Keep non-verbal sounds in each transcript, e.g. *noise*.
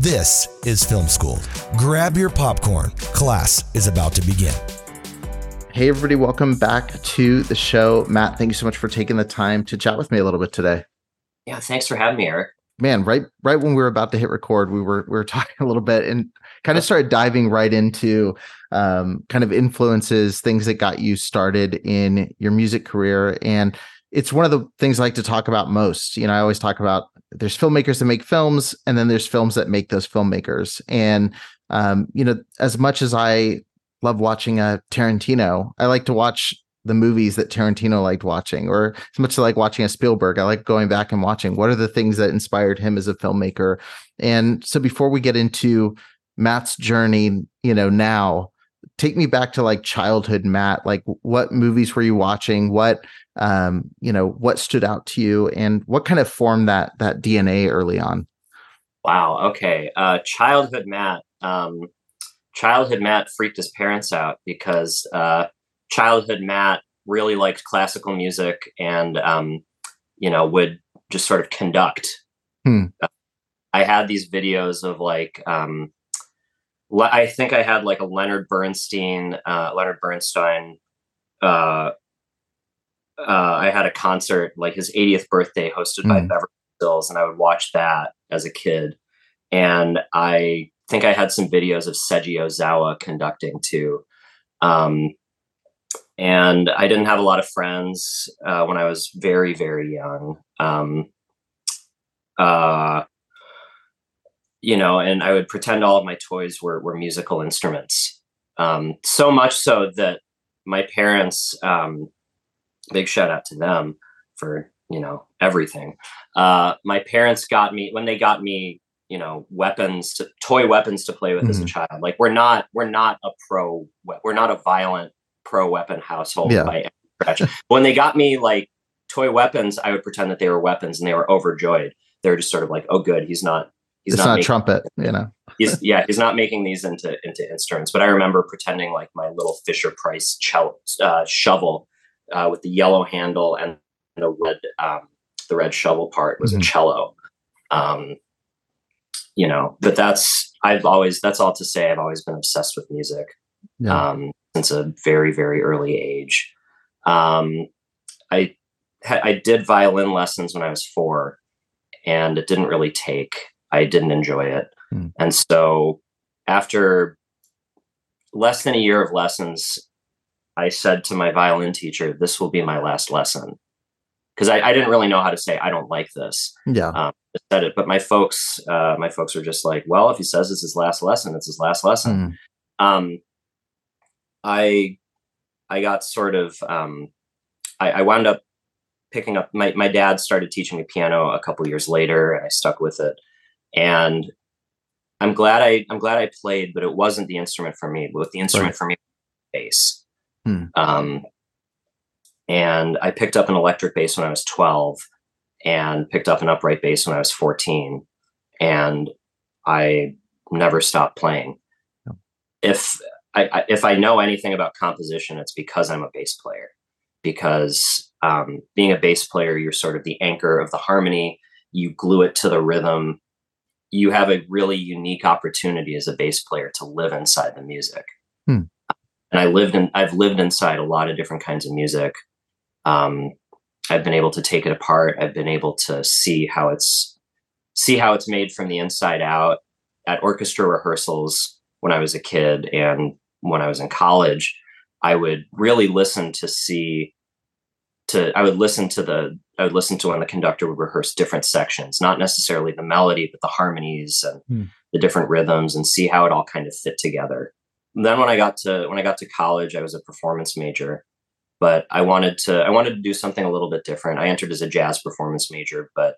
This is Film School. Grab your popcorn. Class is about to begin. Hey, everybody, welcome back to the show. Matt, thank you so much for taking the time to chat with me a little bit today. Yeah, thanks for having me, Eric. Man, right right when we were about to hit record, we were we were *laughs* talking a little bit and kind of started diving right into um, kind of influences, things that got you started in your music career. And it's one of the things I like to talk about most. You know, I always talk about there's filmmakers that make films, and then there's films that make those filmmakers. And um, you know, as much as I love watching a uh, Tarantino, I like to watch the movies that Tarantino liked watching, or as much as I like watching a Spielberg, I like going back and watching what are the things that inspired him as a filmmaker. And so before we get into Matt's journey, you know, now take me back to like childhood Matt. Like what movies were you watching? What um, you know, what stood out to you and what kind of formed that that DNA early on? Wow. Okay. Uh, childhood Matt. Um, childhood Matt freaked his parents out because uh, childhood Matt really liked classical music and um, you know would just sort of conduct. Hmm. I had these videos of like um, I think I had like a Leonard Bernstein, uh, Leonard Bernstein uh, uh, I had a concert, like his 80th birthday, hosted mm. by hmm. Beverly Hills, and I would watch that as a kid. And I think I had some videos of Seiji Ozawa conducting too. Um, and I didn't have a lot of friends uh, when I was very, very young. Um, uh, you know, and I would pretend all of my toys were were musical instruments. Um, so much so that my parents um, big shout out to them for you know everything uh my parents got me when they got me you know weapons to toy weapons to play with mm-hmm. as a mm-hmm. child like we're not we're not a pro we're not a violent pro weapon household yeah. by any stretch when they got me like toy weapons i would pretend that they were weapons and they were overjoyed they were just sort of like oh good he's not he's it's not, not trumpet *laughs* you know he's yeah he's not making these into into instruments but i remember pretending like my little fisher price uh, shovel uh, with the yellow handle and the red um, the red shovel part was mm-hmm. a cello. Um, you know, but that's I've always that's all to say. I've always been obsessed with music yeah. um, since a very very early age. Um, I I did violin lessons when I was four, and it didn't really take. I didn't enjoy it, mm. and so after less than a year of lessons, I said to my violin teacher, "This will be my last lesson," because I, I, didn't really know how to say I don't like this. Yeah, um, I said it, but my folks, uh, my folks were just like, "Well, if he says it's his last lesson, it's his last lesson." Mm. Um, I, I got sort of, um, I, I wound up picking up. My my dad started teaching me piano a couple years later, and I stuck with it. And I'm glad I I'm glad I played, but it wasn't the instrument for me. But the instrument right. for me, bass Hmm. Um, and I picked up an electric bass when I was 12 and picked up an upright bass when I was 14. And I never stopped playing. If I, if I know anything about composition, it's because I'm a bass player. Because um, being a bass player, you're sort of the anchor of the harmony. You glue it to the rhythm. You have a really unique opportunity as a bass player to live inside the music. Hmm and I lived in I've lived inside a lot of different kinds of music. Um, I've been able to take it apart. I've been able to see how it's see how it's made from the inside out at orchestra rehearsals when I was a kid and when I was in college. I would really listen to see to I would listen to the I would listen to when the conductor would rehearse different sections, not necessarily the melody, but the harmonies and hmm. the different rhythms and see how it all kind of fit together then when I got to when I got to college, I was a performance major, but I wanted to I wanted to do something a little bit different. I entered as a jazz performance major, but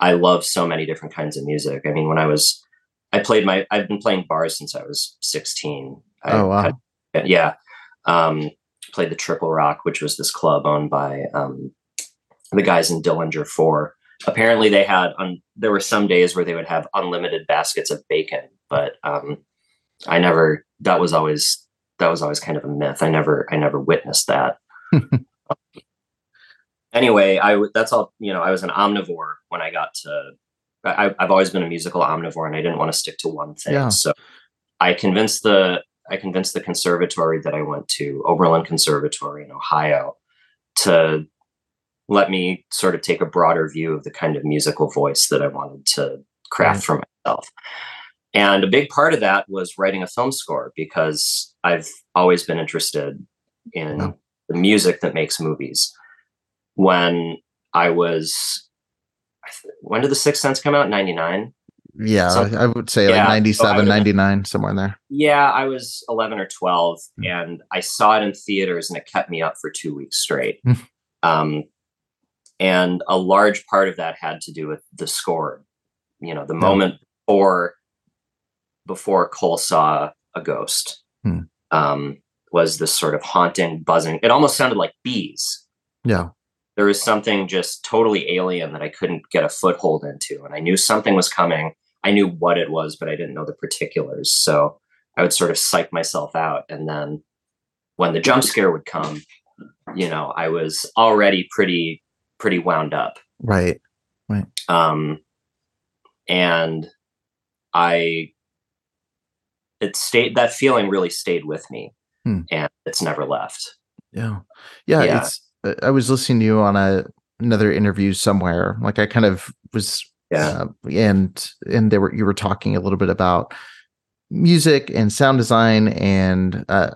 I love so many different kinds of music. I mean, when I was I played my I've been playing bars since I was 16. oh wow! Had, yeah, um, played the Triple Rock, which was this club owned by um, the guys in Dillinger Four. Apparently, they had on. There were some days where they would have unlimited baskets of bacon, but um, I never. That was always that was always kind of a myth. I never I never witnessed that. *laughs* anyway, I that's all. You know, I was an omnivore when I got to. I, I've always been a musical omnivore, and I didn't want to stick to one thing. Yeah. So I convinced the I convinced the conservatory that I went to, Oberlin Conservatory in Ohio, to let me sort of take a broader view of the kind of musical voice that I wanted to craft right. for myself. And a big part of that was writing a film score because I've always been interested in the music that makes movies. When I was, when did The Sixth Sense come out? 99? Yeah, Something. I would say yeah. like 97, so 99, somewhere in there. Yeah, I was 11 or 12 mm. and I saw it in theaters and it kept me up for two weeks straight. Hmm. um, and a large part of that had to do with the score. You know, the yeah. moment before before Cole saw a ghost hmm. um, was this sort of haunting, buzzing. It almost sounded like bees. Yeah. There was something just totally alien that I couldn't get a foothold into. And I knew something was coming. I knew what it was, but I didn't know the particulars. So I would sort of psych myself out. And then when the jump scare would come, you know, I was already pretty, pretty wound up. Right. Right. Um, and I it stayed that feeling really stayed with me hmm. and it's never left yeah. yeah yeah it's uh, i was listening to you on a another interview somewhere like i kind of was yeah uh, and and they were you were talking a little bit about music and sound design and uh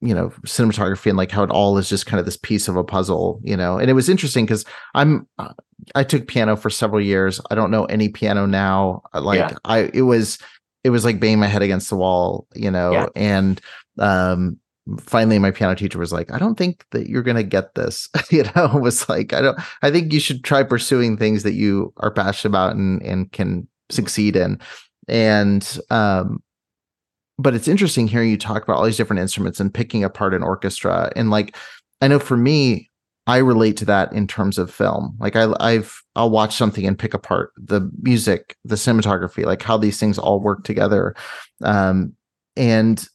you know cinematography and like how it all is just kind of this piece of a puzzle you know and it was interesting because i'm uh, i took piano for several years i don't know any piano now like yeah. i it was it was like banging my head against the wall, you know, yeah. and um finally my piano teacher was like, I don't think that you're gonna get this. *laughs* you know, *laughs* was like, I don't I think you should try pursuing things that you are passionate about and and can succeed in. And um but it's interesting hearing you talk about all these different instruments and picking apart an orchestra. And like I know for me, I relate to that in terms of film. Like I, I've I'll watch something and pick apart the music, the cinematography, like how these things all work together. Um, and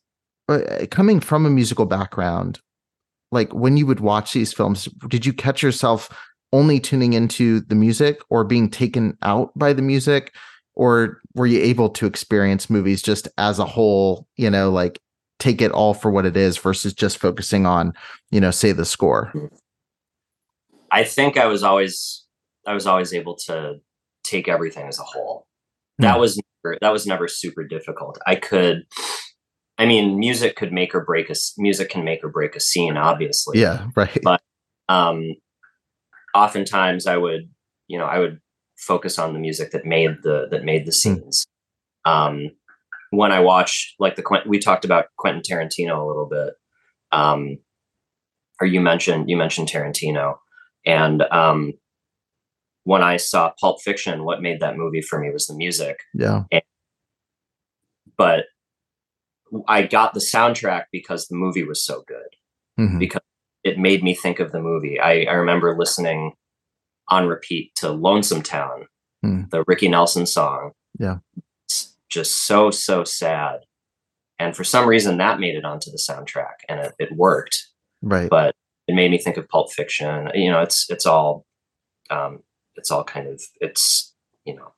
uh, coming from a musical background, like when you would watch these films, did you catch yourself only tuning into the music or being taken out by the music? Or were you able to experience movies just as a whole, you know, like take it all for what it is versus just focusing on, you know, say the score? I think I was always I was always able to take everything as a whole. Mm. That was never, that was never super difficult. I could I mean, music could make or break a music can make or break a scene, obviously. Yeah, right. But um, oftentimes I would, you know, I would focus on the music that made the that made the hmm. scenes. Mm. Um, when I watch, like the we talked about Quentin Tarantino a little bit, um, or you mentioned you mentioned Tarantino. And um, when I saw Pulp Fiction, what made that movie for me was the music. Yeah. And, but I got the soundtrack because the movie was so good. Mm-hmm. Because it made me think of the movie. I, I remember listening on repeat to Lonesome Town, mm. the Ricky Nelson song. Yeah. It's just so, so sad. And for some reason that made it onto the soundtrack and it, it worked. Right. But it made me think of Pulp Fiction. You know, it's it's all um, it's all kind of it's you know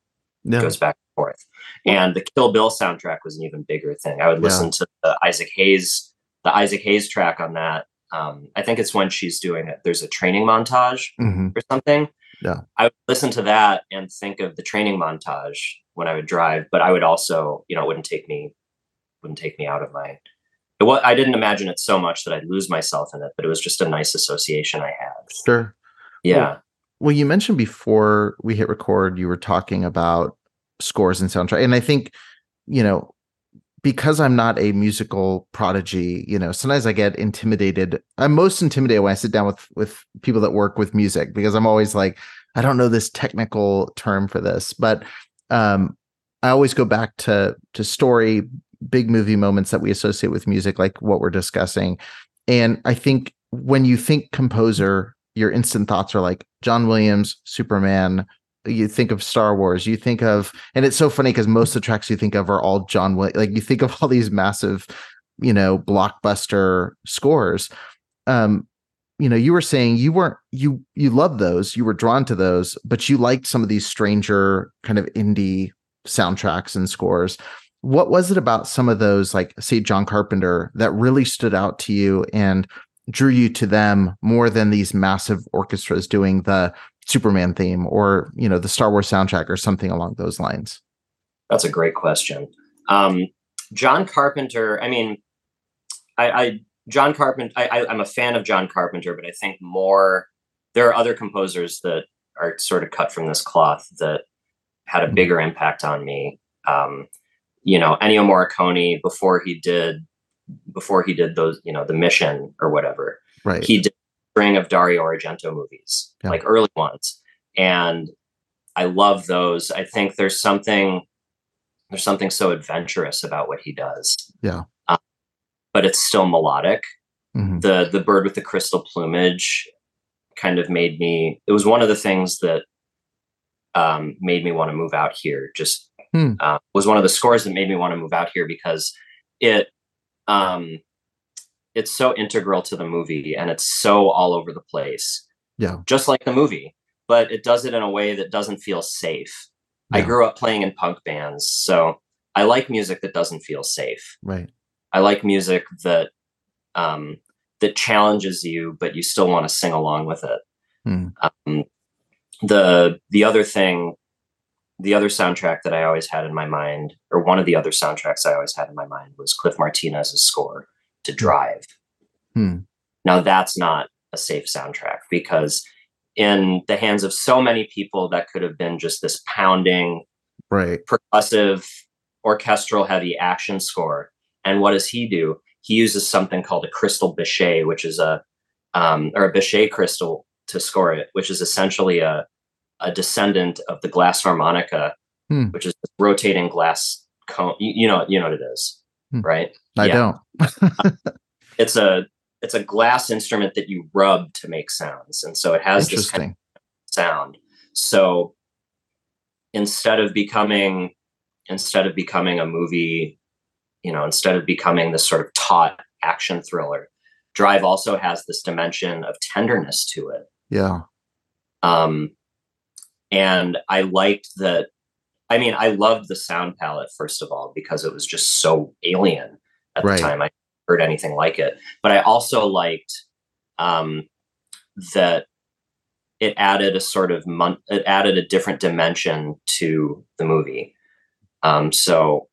goes back and forth. And the Kill Bill soundtrack was an even bigger thing. I would listen yeah. to the Isaac Hayes the Isaac Hayes track on that. Um, I think it's when she's doing it. There's a training montage mm-hmm. or something. Yeah, I would listen to that and think of the training montage when I would drive. But I would also, you know, it wouldn't take me wouldn't take me out of my it was, I didn't imagine it so much that I'd lose myself in it, but it was just a nice association I had. Sure. Yeah. Well, well, you mentioned before we hit record, you were talking about scores and soundtrack. And I think, you know, because I'm not a musical prodigy, you know, sometimes I get intimidated. I'm most intimidated when I sit down with with people that work with music because I'm always like, I don't know this technical term for this, but um, I always go back to to story big movie moments that we associate with music, like what we're discussing. And I think when you think composer, your instant thoughts are like John Williams, Superman. You think of Star Wars. You think of, and it's so funny because most of the tracks you think of are all John. Williams. Like you think of all these massive, you know, blockbuster scores. Um, you know, you were saying you weren't you you love those, you were drawn to those, but you liked some of these stranger kind of indie soundtracks and scores. What was it about some of those, like say John Carpenter, that really stood out to you and drew you to them more than these massive orchestras doing the Superman theme or you know the Star Wars soundtrack or something along those lines? That's a great question. Um, John Carpenter. I mean, I, I John Carpenter. I, I, I'm a fan of John Carpenter, but I think more there are other composers that are sort of cut from this cloth that had a mm-hmm. bigger impact on me. Um, you know, Ennio Morricone before he did before he did those, you know, the mission or whatever. Right. He did a string of Dario Argento movies, yeah. like early ones. And I love those. I think there's something there's something so adventurous about what he does. Yeah. Um, but it's still melodic. Mm-hmm. The the bird with the crystal plumage kind of made me it was one of the things that um, made me want to move out here. Just hmm. uh, was one of the scores that made me want to move out here because it um, it's so integral to the movie and it's so all over the place. Yeah, just like the movie, but it does it in a way that doesn't feel safe. Yeah. I grew up playing in punk bands, so I like music that doesn't feel safe. Right. I like music that um, that challenges you, but you still want to sing along with it. Hmm. Um, the the other thing the other soundtrack that I always had in my mind, or one of the other soundtracks I always had in my mind, was Cliff Martinez's score to. Drive. Hmm. Now that's not a safe soundtrack because in the hands of so many people that could have been just this pounding, right, percussive, orchestral heavy action score. And what does he do? He uses something called a crystal Baschet, which is a um, or a Baschet crystal to score it, which is essentially a a descendant of the glass harmonica, hmm. which is rotating glass cone. You, you, know, you know what it is, hmm. right? I yeah. don't. *laughs* it's a it's a glass instrument that you rub to make sounds, and so it has this kind of sound. So instead of becoming instead of becoming a movie, you know, instead of becoming this sort of taut action thriller, Drive also has this dimension of tenderness to it. Yeah. Um, and I liked that. I mean, I loved the sound palette first of all because it was just so alien at right. the time. I heard anything like it, but I also liked um, that it added a sort of mon- it added a different dimension to the movie. Um, so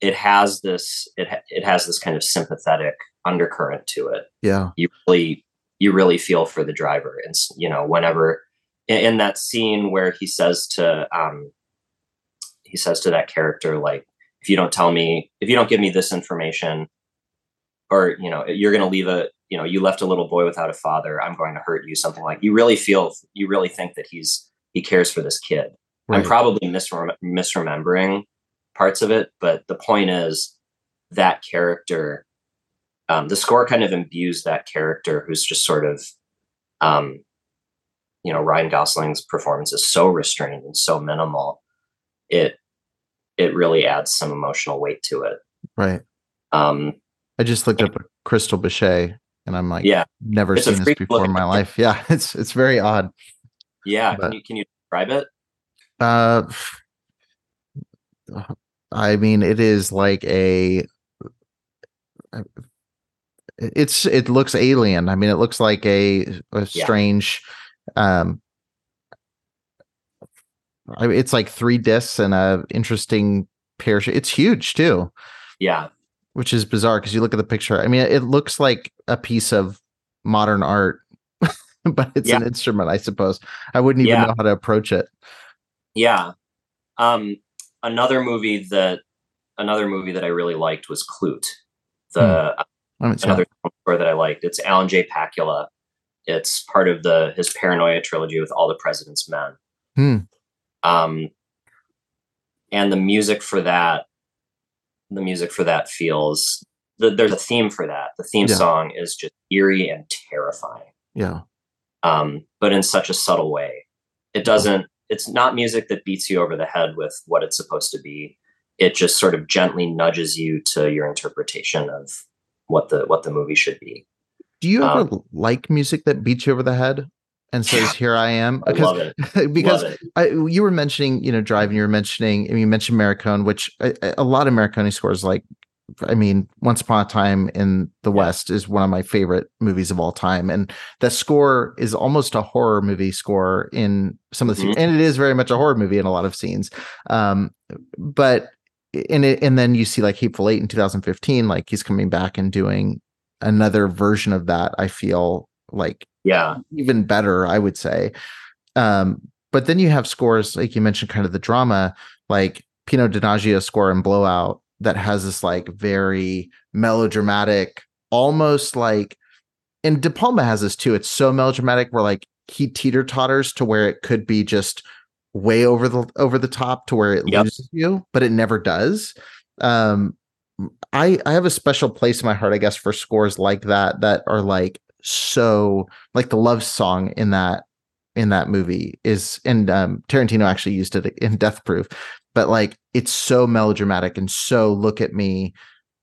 it has this it it has this kind of sympathetic undercurrent to it. Yeah, you really you really feel for the driver, and you know whenever in, in that scene where he says to um, he says to that character like if you don't tell me if you don't give me this information or you know you're going to leave a you know you left a little boy without a father i'm going to hurt you something like you really feel you really think that he's he cares for this kid right. i'm probably misrem- misremembering parts of it but the point is that character um, the score kind of imbues that character who's just sort of um, you know Ryan Gosling's performance is so restrained and so minimal, it it really adds some emotional weight to it. Right. Um, I just looked up Crystal Baschet, and I'm like, yeah, never seen this before in my life. *laughs* Yeah, it's it's very odd. Yeah, but, can you can you describe it? Uh, I mean, it is like a it's it looks alien. I mean, it looks like a a strange um, it's like three discs and a interesting pair. It's huge too. Yeah, which is bizarre because you look at the picture. I mean, it looks like a piece of modern art, *laughs* but it's yeah. an instrument, I suppose. I wouldn't even yeah. know how to approach it. Yeah. Um, another movie that another movie that I really liked was Klute. The hmm. another score that I liked. It's Alan J. Pakula it's part of the his paranoia trilogy with all the president's men. Hmm. Um, and the music for that the music for that feels the, there's a theme for that. The theme Yeah. song is just eerie and terrifying, Yeah. um, but in such a subtle way. It doesn't. It's not music that beats you over the head with what it's supposed to be. It just sort of gently nudges you to your interpretation of what the what the movie should be. Do you ever Um, like music that beats you over the head and says. "Here I am"? I because *laughs* love it. I, you were mentioning, you know, driving. You were mentioning. I mean, you mentioned Morricone, which a, a lot of Morricone scores, like, I mean, Once Upon a Time in the Yeah. West is one of my favorite movies of all time, and that score is almost a horror movie score in some of the scenes, Mhm. and it is very much a horror movie in a lot of scenes. Um, but in it, and then you see like Hateful Eight in 2015, like he's coming back and doing another version of that. I feel like Yeah, even better, I would say. Um, but then you have scores like you mentioned, kind of the drama, like Pino Donaggio score and Blow Out that has this like very melodramatic, almost like, and De Palma has this too. It's so melodramatic where like he teeter totters to where it could be just way over the over the top to where it Yep. loses you, but it never does. Um, I I have a special place in my heart, I guess, for scores like that that are like so like the love song in that in that movie is and um Tarantino actually used it in Death Proof, but like it's so melodramatic and so look at me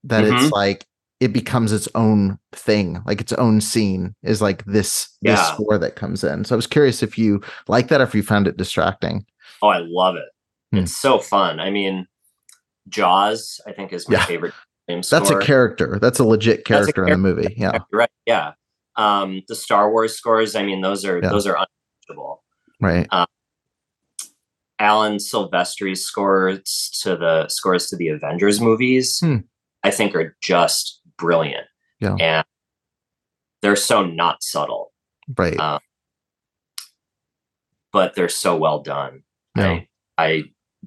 that it's Mhm. like it becomes its own thing, like its own scene is like this this Yeah. score that comes in. So I was curious if you like that or if you found it distracting. Oh, I love it. Hmm. It's so fun. I mean, Jaws, I think, is my Yeah. favorite That's a character. That's a legit That's a character in the movie. Yeah. Right. Yeah. Um, the Star Wars scores, I mean, those are Yeah. those are untouchable. Right. Alan Silvestri's scores to the scores to the Avengers movies, Hmm. I think are just brilliant. Yeah. And they're so not subtle, Right. uh, but they're so well done. Yeah. I, I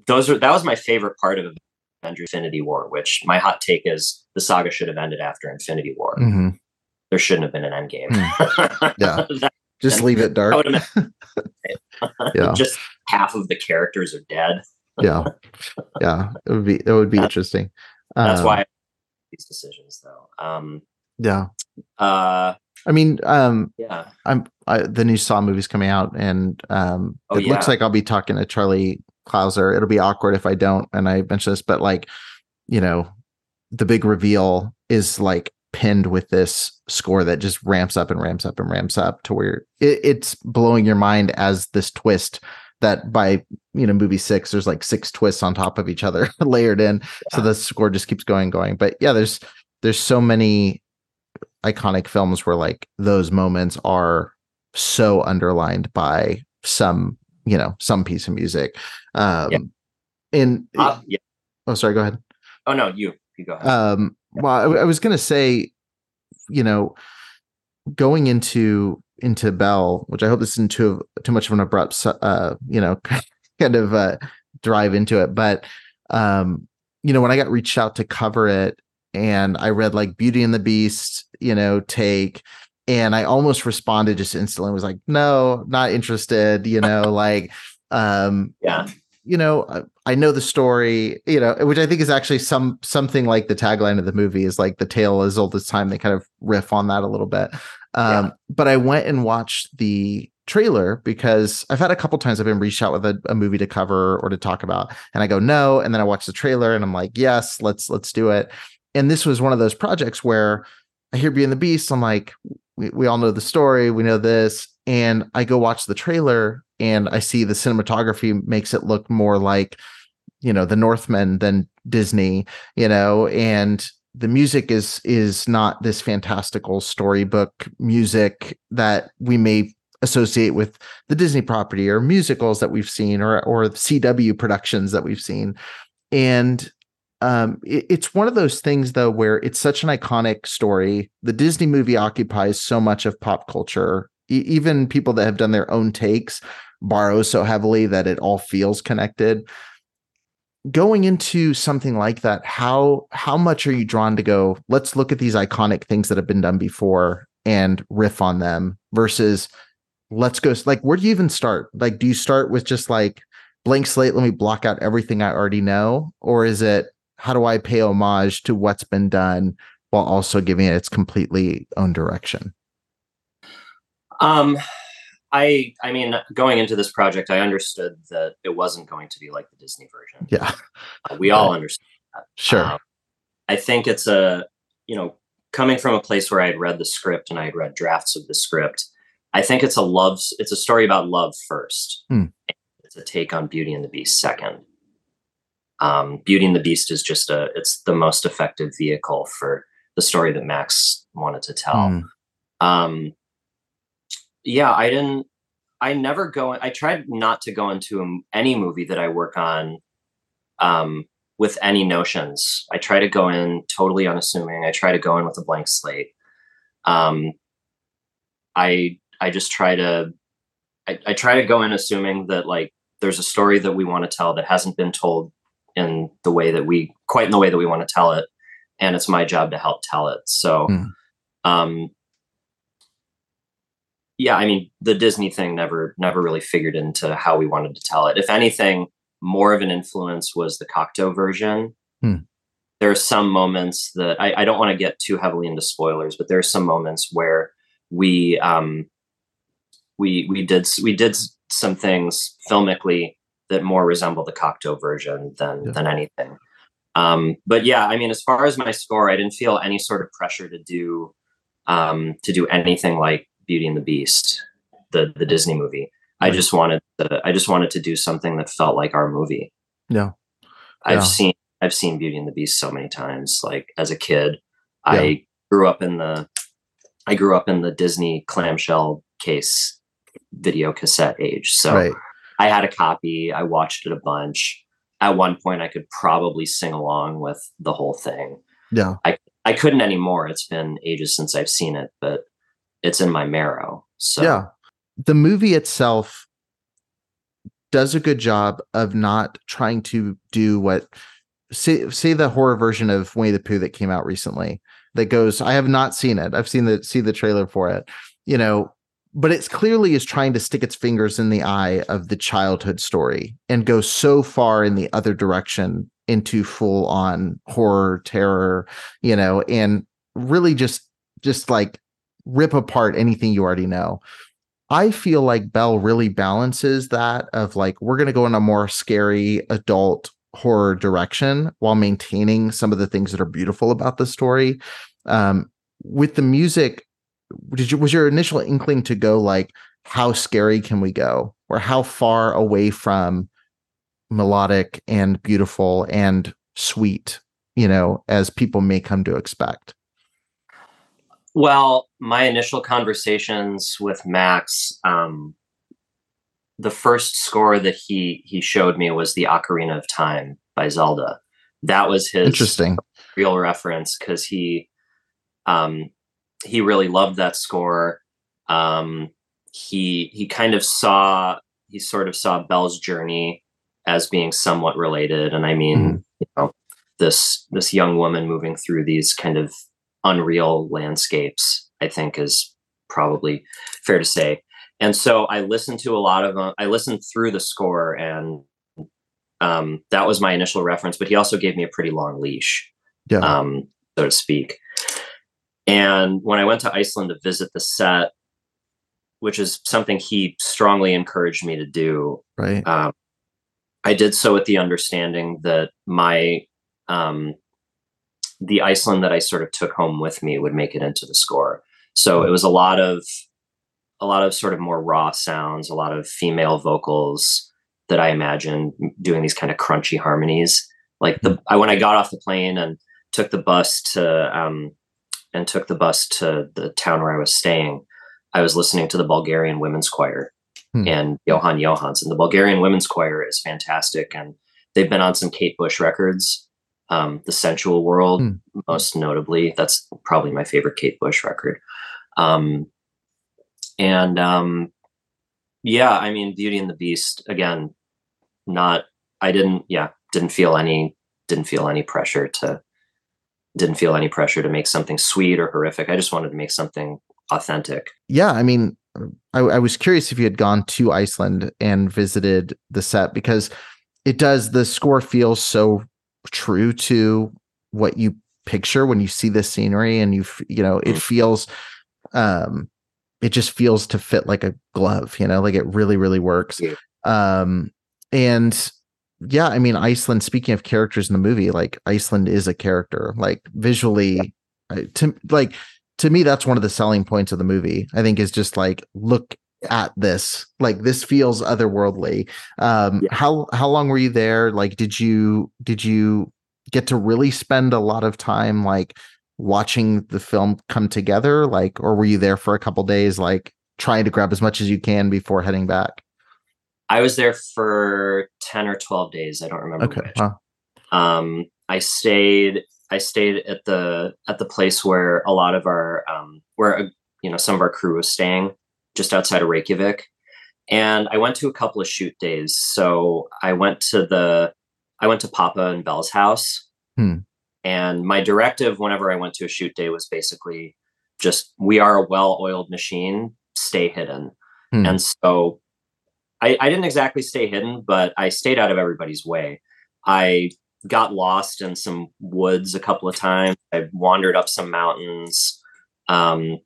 those are that was my favorite part of Avengers Infinity War, which my hot take is the saga should have ended after Infinity War. Mhm. There shouldn't have been an end game. *laughs* Yeah. That Just leave it dark. would have been *laughs* *laughs* Yeah. just half of the characters are dead. yeah. Yeah. It would be it would be interesting. That's Um, why I these decisions though. Um Yeah. uh I mean, um, yeah. I'm I, the new Saw movie's coming out, and um, Oh, it looks like I'll be talking to Charlie Clouser. It'll be awkward if I don't, and I mention this, but like, you know, the big reveal is like pinned with this score that just ramps up and ramps up and ramps up to where it, it's blowing your mind as this twist that by you know movie six there's like six twists on top of each other *laughs* layered in so the score just keeps going going but yeah there's there's so many iconic films where like those moments are so underlined by some you know some piece of music um Yeah. and Uh, yeah. oh sorry go ahead Oh no, you you go ahead. um well I, I was gonna say you know going into into Belle which i hope this isn't too too much of an abrupt uh you know *laughs* kind of uh drive into it but um you know when i got reached out to cover it and i read like beauty and the beast you know take and i almost responded just instantly was like no not interested you know *laughs* like um yeah. you know I- i know the story you know which i think is actually some something like the tagline of the movie is like the tale as old as time they kind of riff on that a little bit um Yeah. but i went and watched the trailer because i've had a couple times i've been reached out with a, a movie to cover or to talk about and i go no and then i watch the trailer and i'm like yes let's let's do it and this was one of those projects where i hear Beauty and the beast i'm like we, we all know the story we know this and i go watch the trailer and i see the cinematography makes it look more like you know the Northman than disney you know and the music is is not this fantastical storybook music that we may associate with the disney property or musicals that we've seen or or cw productions that we've seen. And um it- it's one of those things though where it's such an iconic story. The disney movie occupies so much of pop culture. E- even people that have done their own takes borrow so heavily that it all feels connected. Going into something like that how how much are you drawn to go let's look at these iconic things that have been done before and riff on them versus let's go like where do you even start? Like do you start with just like blank slate let me block out everything i already know? Or is it how do I pay homage to what's been done while also giving it its completely own direction? Um, I I mean, going into this project, I understood that it wasn't going to be like the Disney version. Yeah, uh, we all understand that. Sure. Um, I think it's a you know coming from a place where I had read the script and I had read drafts of the script. I think it's a love. It's a story about love first. Hmm. It's a take on Beauty and the Beast second. Um, Beauty and the Beast is just a. It's the most effective vehicle for the story that Max wanted to tell. Hmm. Um, yeah, I didn't. I never go. I tried not to go into any movie that I work on um, with any notions. I try to go in totally unassuming. I try to go in with a blank slate. Um, I I just try to I, I try to go in assuming that like there's a story that we want to tell that hasn't been told in the way that we quite in the way that we want to tell it, and it's my job to help tell it. So, mm. um, yeah, I mean, the Disney thing never never really figured into how we wanted to tell it. If anything, more of an influence was the Cocteau version. Hmm. There are some moments that I, I don't want to get too heavily into spoilers, but there are some moments where we um, we we did we did some things filmically that more resemble the Cocteau version than yeah. than anything. Um, but yeah, I mean, as far as my score, I didn't feel any sort of pressure to do um, to do anything like Beauty and the Beast, the the Disney movie. I just wanted to, I just wanted to do something that felt like our movie. Yeah. I've seen I've seen Beauty and the Beast so many times. Like as a kid, yeah. I grew up in the I grew up in the Disney clamshell case video cassette age. So right. I had a copy. I watched it a bunch. At one point I could probably sing along with the whole thing. Yeah. I I couldn't anymore. It's been ages since I've seen it, but it's in my marrow. So yeah, the movie itself does a good job of not trying to do what say say the horror version of Winnie the Pooh that came out recently that goes I have not seen it. I've seen the see the trailer for it. You know, but it's clearly is trying to stick its fingers in the eye of the childhood story and go so far in the other direction into full on horror terror, you know, and really just just like rip apart anything you already know. I feel like Belle really balances that of like we're going to go in a more scary adult horror direction while maintaining some of the things that are beautiful about the story. Um, with the music, did you was your initial inkling to go like how scary can we go or how far away from melodic and beautiful and sweet, you know, as people may come to expect? Well, my initial conversations with Max, um, the first score that he he showed me was the Ocarina of Time by Zelda. That was his interesting real reference because he um, he really loved that score. Um, he he kind of saw he sort of saw Belle's journey as being somewhat related, and I mean, mm. you know, this this young woman moving through these kind of unreal landscapes, I think is probably fair to say. And so I listened to a lot of them. I listened through the score, and um, that was my initial reference. But he also gave me a pretty long leash, yeah. um, so to speak. And when I went to Iceland to visit the set, which is something he strongly encouraged me to do, right? Um, I did so with the understanding that my um, the Iceland that I sort of took home with me would make it into the score. So it was a lot of a lot of sort of more raw sounds, a lot of female vocals that I imagine doing these kind of crunchy harmonies. Like the I, when I got off the plane and took the bus to um, and took the bus to the town where I was staying, I was listening to the Bulgarian Women's Choir hmm. and Jóhann Jóhannsson. The Bulgarian Women's Choir is fantastic, and they've been on some Kate Bush records um, the sensual world mm. most notably that's probably my favorite kate bush record um, and um, yeah i mean beauty and the beast again not i didn't yeah didn't feel any didn't feel any pressure to didn't feel any pressure to make something sweet or horrific. I just wanted to make something authentic. Yeah i mean I, I was curious if you had gone to iceland and visited the set because it does the score feels so true to what you picture when you see this scenery and you you know it mm. feels um it just feels to fit like a glove you know like it really really works. Um and yeah i mean iceland speaking of characters in the movie like iceland is a character like visually yeah. to like to me that's one of the selling points of the movie i think is just like look at this like this feels otherworldly um yeah. how how long were you there like did you did you get to really spend a lot of time like watching the film come together like or were you there for a couple days like trying to grab as much as you can before heading back i was there for 10 or 12 days i don't remember okay huh. um i stayed i stayed at the at the place where a lot of our um where uh, you know some of our crew was staying just outside of reykjavik and i went to a couple of shoot days so i went to the i went to papa and belle's house hmm. And my directive whenever I went to a shoot day was basically just we are a well-oiled machine, stay hidden. Hmm. And so I, I didn't exactly stay hidden, but I stayed out of everybody's way. I got lost in some woods a couple of times. I wandered up some mountains, um,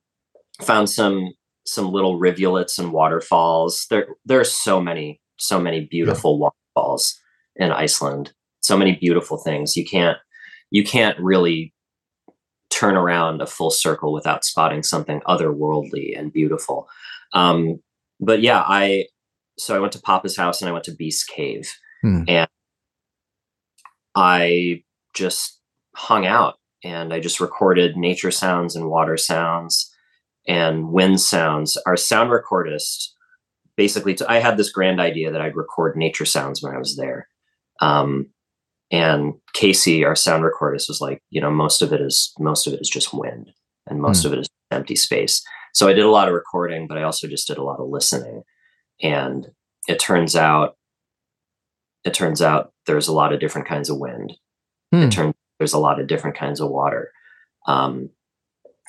found some some little rivulets and waterfalls. There there are so many so many beautiful yeah. waterfalls in Iceland. So many beautiful things. You can't you can't really turn around a full circle without spotting something otherworldly and beautiful. Um, but yeah, I so I went to Papa's house and I went to Beast Cave, hmm. and I just hung out and I just recorded nature sounds and water sounds and wind sounds. Our sound recordist basically, t- I had this grand idea that I'd record nature sounds when I was there. Um, and Casey, our sound recordist, was like, you know, most of it is most of it is just wind, and most mm. of it is empty space. So I did a lot of recording, but I also just did a lot of listening. And it turns out, it turns out there's a lot of different kinds of wind. Mm. It hmm. turns there's a lot of different kinds of water. Um,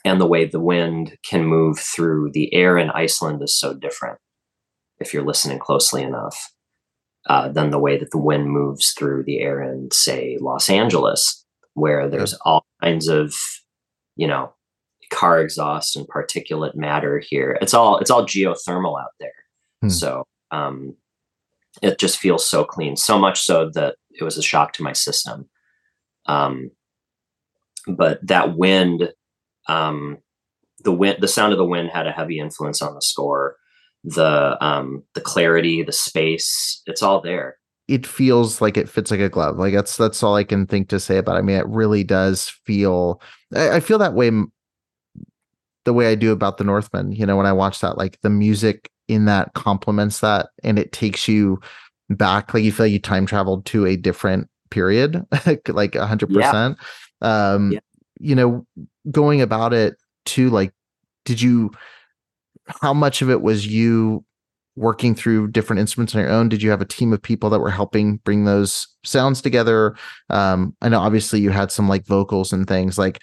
and the way the wind can move through the air in Iceland is so different if you're listening closely enough uh, than the way that the wind moves through the air in, say, Los Angeles, where there's all kinds of, you know, car exhaust and particulate matter here. It's all it's all geothermal out there. Hmm. So um, it just feels so clean, so much so that it was a shock to my system. Um, but that wind, um, the wind, the sound of the wind had a heavy influence on the score the um the clarity the space it's all there it feels like it fits like a glove like that's that's all i can think to say about it. i mean it really does feel I, I feel that way the way i do about the northman you know when i watch that like the music in that complements that and it takes you back like you feel like you time traveled to a different period *laughs* like a hundred percent um yeah. you know going about it to like did you how much of it was you working through different instruments on your own? Did you have a team of people that were helping bring those sounds together? Um, I know obviously you had some like vocals and things. Like,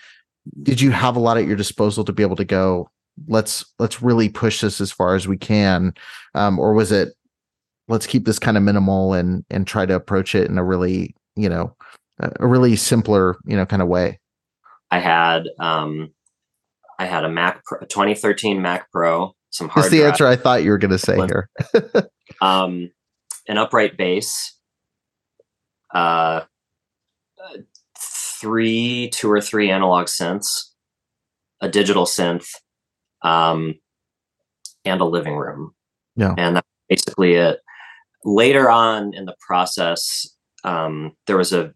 did you have a lot at your disposal to be able to go? Let's let's really push this as far as we can, um, or was it let's keep this kind of minimal and and try to approach it in a really you know a really simpler you know kind of way? I had um, I had a Mac Pro, a 2013 Mac Pro, some hard. That's the answer I thought you were going to say here. *laughs* um, an upright bass, uh, three, two or three analog synths, a digital synth, um, and a living room. Yeah, and that's basically it. Later on in the process, um, there was a,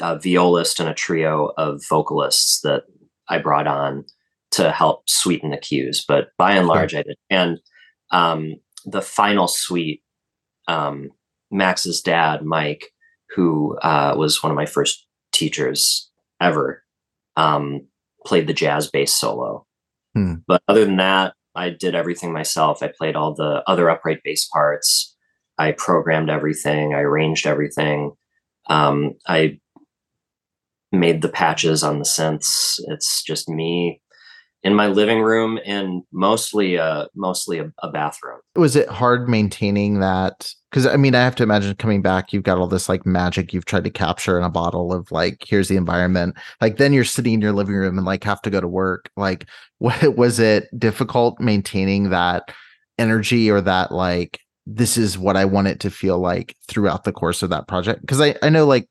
a violist and a trio of vocalists that I brought on to help sweeten the cues. But by and large. I did. And um, the final suite, um, Max's dad, Mike, who uh, was one of my first teachers ever, um, played the jazz bass solo. Hmm. But other than that, I did everything myself. I played all the other upright bass parts. I programmed everything. I arranged everything. Um, I made the patches on the synths. It's just me in my living room and mostly uh mostly a, a, bathroom was it hard maintaining that because I mean, I have to imagine coming back, you've got all this like magic you've tried to capture in a bottle of like, here's the environment. Like, then you're sitting in your living room and like have to go to work. Like, *laughs* what was it difficult maintaining that energy or that like, this is what I want it to feel like throughout the course of that project? Because I, I know like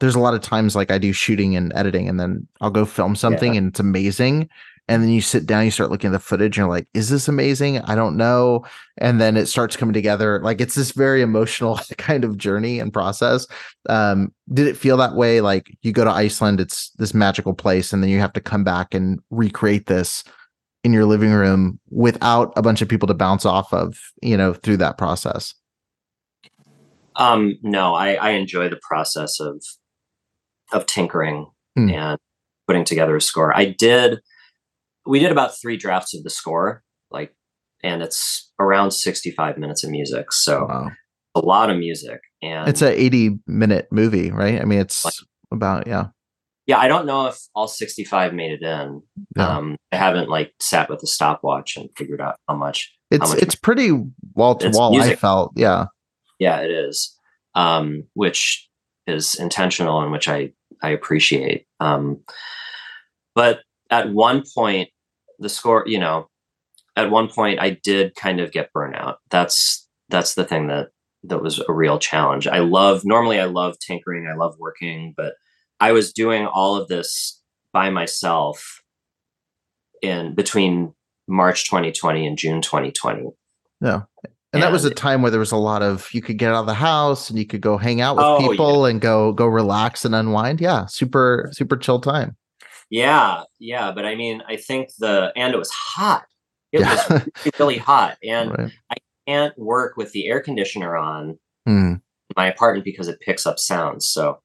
there's a lot of times like I do shooting and editing and then I'll go film something yeah. and it's amazing and then you sit down you start looking at the footage and you're like is this amazing? I don't know. And then it starts coming together. Like it's this very emotional *laughs* kind of journey and process. Um, did it feel that way? Like you go to iceland it's this magical place and then you have to come back and recreate this in your living room without a bunch of people to bounce off of you know through that process. Um no i i enjoy the process of of tinkering hmm. and putting together a score. I did we did about three drafts of the score, like, and it's around 65 minutes of music. So wow. a lot of music. And it's an 80 minute movie, right? I mean, it's like, about, yeah. Yeah. I don't know if all 65 made it in. Yeah. Um, I haven't like sat with a stopwatch and figured out how much. It's, how much it's pretty wall to wall. I felt. Yeah. Yeah, it is. Um, which is intentional and which I, I appreciate. Um, but at one point the score, you know, at one point I did kind of get burnout. That's that's the thing that that was a real challenge. I love normally I love tinkering, I love working, but I was doing all of this by myself in between March 2020 and June 2020. Yeah. And, and, that was a time where there was a lot of you could get out of the house and you could go hang out with oh, people yeah. and go go relax and unwind. Yeah, super super chill time. Yeah, yeah, but I mean, I think the and it was hot. It yeah. was really hot, *laughs* and right. I can't work with the air conditioner on mm. my apartment because it picks up sounds. So,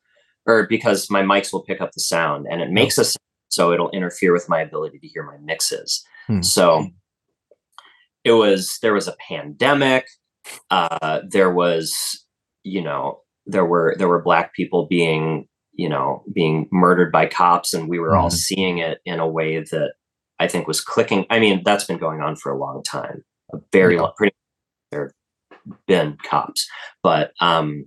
or because my mics will pick up the sound, and it makes a sound, so it'll interfere with my ability to hear my mixes. Mm. So, it was there was a pandemic. Uh, there was, you know, there were there were black people being you know being murdered by cops and we were mm-hmm. all seeing it in a way that i think was clicking. I mean that's been going on for a long time. A very yeah. long pretty there have been cops. But um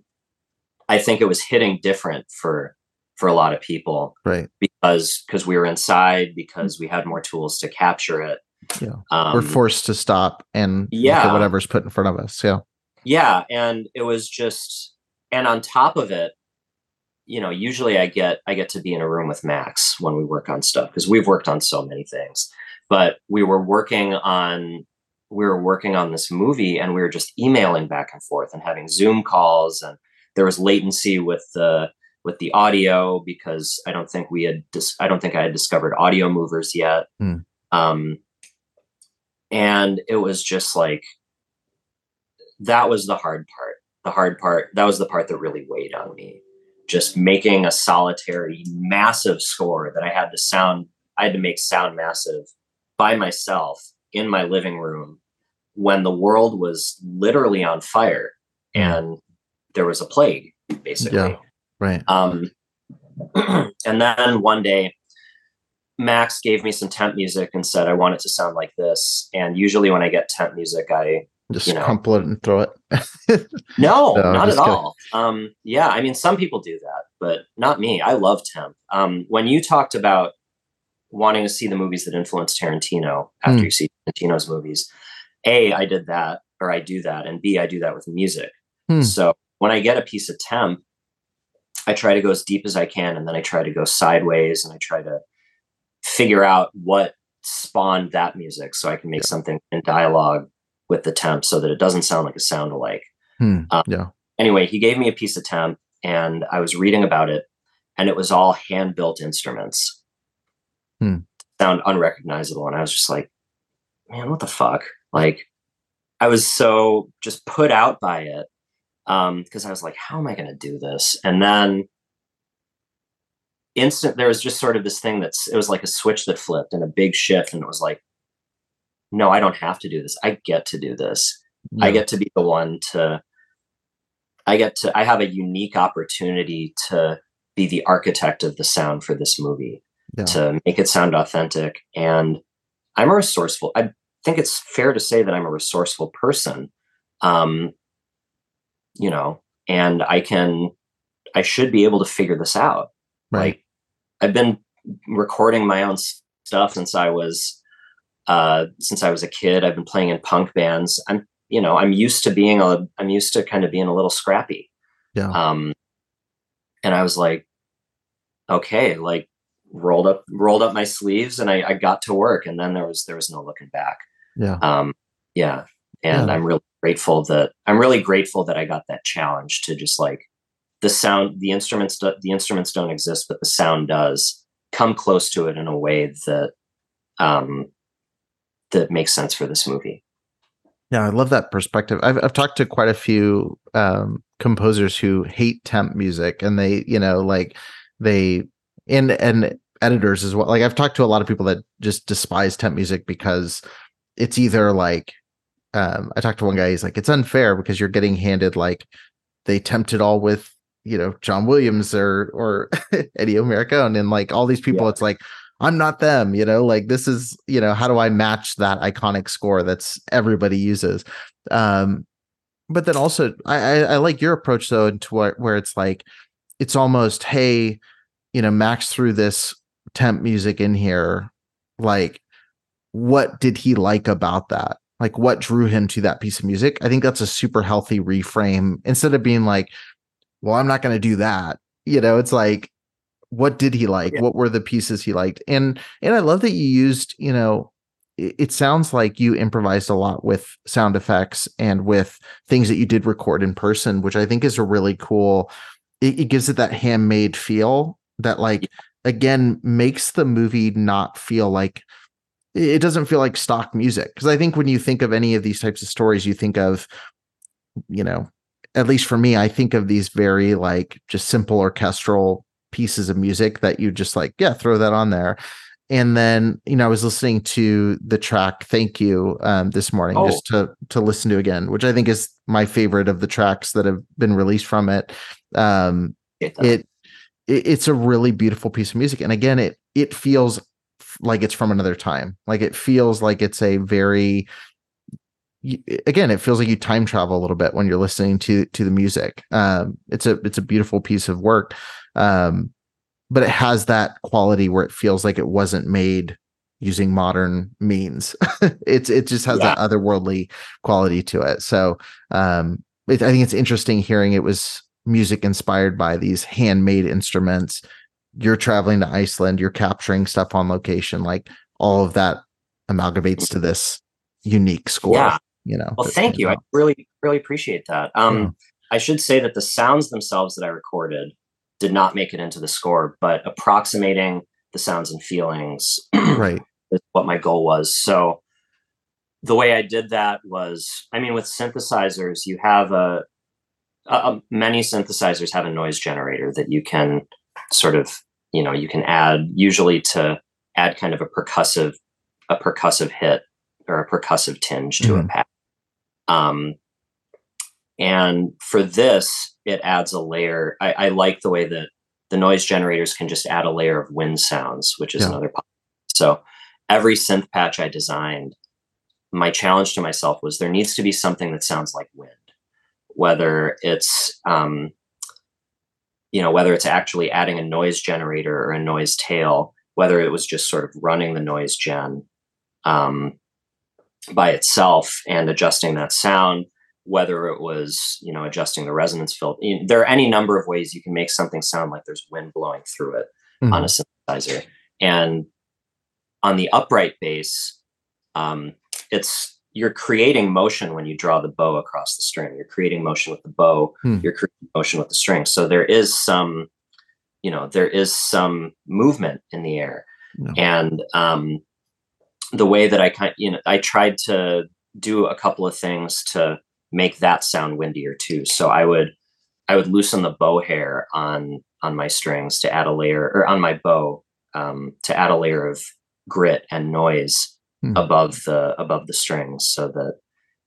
i think it was hitting different for for a lot of people right. because because we were inside because we had more tools to capture it. Yeah. Um, we're forced to stop and yeah. whatever's put in front of us yeah. Yeah and it was just and on top of it you know, usually I get I get to be in a room with Max when we work on stuff because we've worked on so many things. But we were working on we were working on this movie and we were just emailing back and forth and having Zoom calls and there was latency with the with the audio because I don't think we had dis- I don't think I had discovered Audiomovers yet. Hmm. Um, and it was just like that was the hard part. The hard part that was the part that really weighed on me just making a solitary massive score that I had to sound I had to make sound massive by myself in my living room when the world was literally on fire and there was a plague basically. Yeah, right. Um *clears throat* and then one day Max gave me some temp music and said I want it to sound like this and usually when I get temp music I just you know, crumple it and throw it. *laughs* no, no, not at all. Um, yeah, I mean, some people do that, but not me. I love temp. Um, when you talked about wanting to see the movies that influenced Tarantino after mm. you see Tarantino's movies, a, I did that, or I do that, and b, I do that with music. Mm. So when I get a piece of temp, I try to go as deep as I can, and then I try to go sideways, and I try to figure out what spawned that music, so I can make yeah. something in dialogue with the temp so that it doesn't sound like a sound alike. Hmm, um, yeah. Anyway, he gave me a piece of temp and I was reading about it and it was all hand built instruments. Hmm. Sound unrecognizable. And I was just like, man, what the fuck? Like, I was so just put out by it because um, I was like, how am I going to do this? And then instant, there was just sort of this thing that's, it was like a switch that flipped and a big shift. And it was like, no, I don't have to do this. I get to do this. Yeah. I get to be the one to, I get to, I have a unique opportunity to be the architect of the sound for this movie, yeah. to make it sound authentic. And I'm a resourceful, I think it's fair to say that I'm a resourceful person. Um, you know, and I can, I should be able to figure this out. Right. Like I've been recording my own stuff since I was, uh, since I was a kid. I've been playing in punk bands. I'm, you know, I'm used to being a, I'm used to kind of being a little scrappy. Yeah. Um, and I was like, okay, like rolled up, rolled up my sleeves and I, I got to work and then there was, there was no looking back. Yeah. Um, yeah. And Yeah. I'm really grateful that I'm really grateful that I got that challenge to just like the sound, the instruments, the instruments don't exist, but the sound does come close to it in a way that, um, that makes sense for this movie. Yeah, I love that perspective. I've I've talked to quite a few um, composers who hate temp music, and they, you know, like they and and editors as well. Like I've talked to a lot of people that just despise temp music because it's either like um, I talked to one guy. He's like, it's unfair because you're getting handed like they temped it all with you know John Williams or or *laughs* Ennio Morricone and like all these people. Yeah. It's like I'm not them, you know, like this is, you know, how do I match that iconic score that's everybody uses? Um, but then also I, I, I like your approach though, into where, where it's like, it's almost, hey, you know, Max threw this temp music in here. Like, what did he like about that? Like, what drew him to that piece of music? I think that's a super healthy reframe instead of being like, well, I'm not going to do that. You know, it's like, what did he like? Yeah. what were the pieces he liked? And and i love that you used you know it, it sounds like you improvised a lot with sound effects and with things that you did record in person which i think is a really cool it, it gives it that handmade feel that like again makes the movie not feel like it doesn't feel like stock music. Because i think when you think of any of these types of stories you think of you know at least for me i think of these very like just simple orchestral pieces of music that you just like yeah throw that on there. And then you know i was listening to the track thank you um this morning Oh. just to to listen to again which i think is my favorite of the tracks that have been released from it. Um it, it it's a really beautiful piece of music. And again it it feels like it's from another time. Like it feels like it's a very again it feels like you time travel a little bit when you're listening to to the music. Um it's a it's a beautiful piece of work. Um but it has that quality where it feels like it wasn't made using modern means. *laughs* It's it just has that otherworldly quality to it. So um it, i think it's interesting hearing it was music inspired by these handmade instruments. You're traveling to iceland you're capturing stuff on location like all of that amalgamates to this unique score. Yeah. You know Well, thank you. I really, really appreciate that. Um, Yeah. I should say that the sounds themselves that I recorded did not make it into the score, but approximating the sounds and feelings *clears throat* right is what my goal was. So the way I did that was, I mean, with synthesizers, you have a, a, many synthesizers have a noise generator that you can sort of, you know, you can add usually to add kind of a percussive, a percussive hit or a percussive tinge to Mhm. a pattern. Um, and for this, it adds a layer. I, I like the way that the noise generators can just add a layer of wind sounds, which is Yeah. another. So every synth patch I designed, my challenge to myself was there needs to be something that sounds like wind, whether it's um, you know whether it's actually adding a noise generator or a noise tail, whether it was just sort of running the noise gen um, by itself and adjusting that sound whether it was you know adjusting the resonance filter there are any number of ways you can make something sound like there's wind blowing through it on a synthesizer. And on the upright bass um, it's you're creating motion when you draw the bow across the string. You're creating motion with the bow. Hmm. you're creating motion with the string. So there is some you know there is some movement in the air. Yeah. and um, the way that i kind you know i tried to do a couple of things to make that sound windier too so i would i would loosen the bow hair on on my strings to add a layer or on my bow um, to add a layer of grit and noise Hmm. above the above the strings so that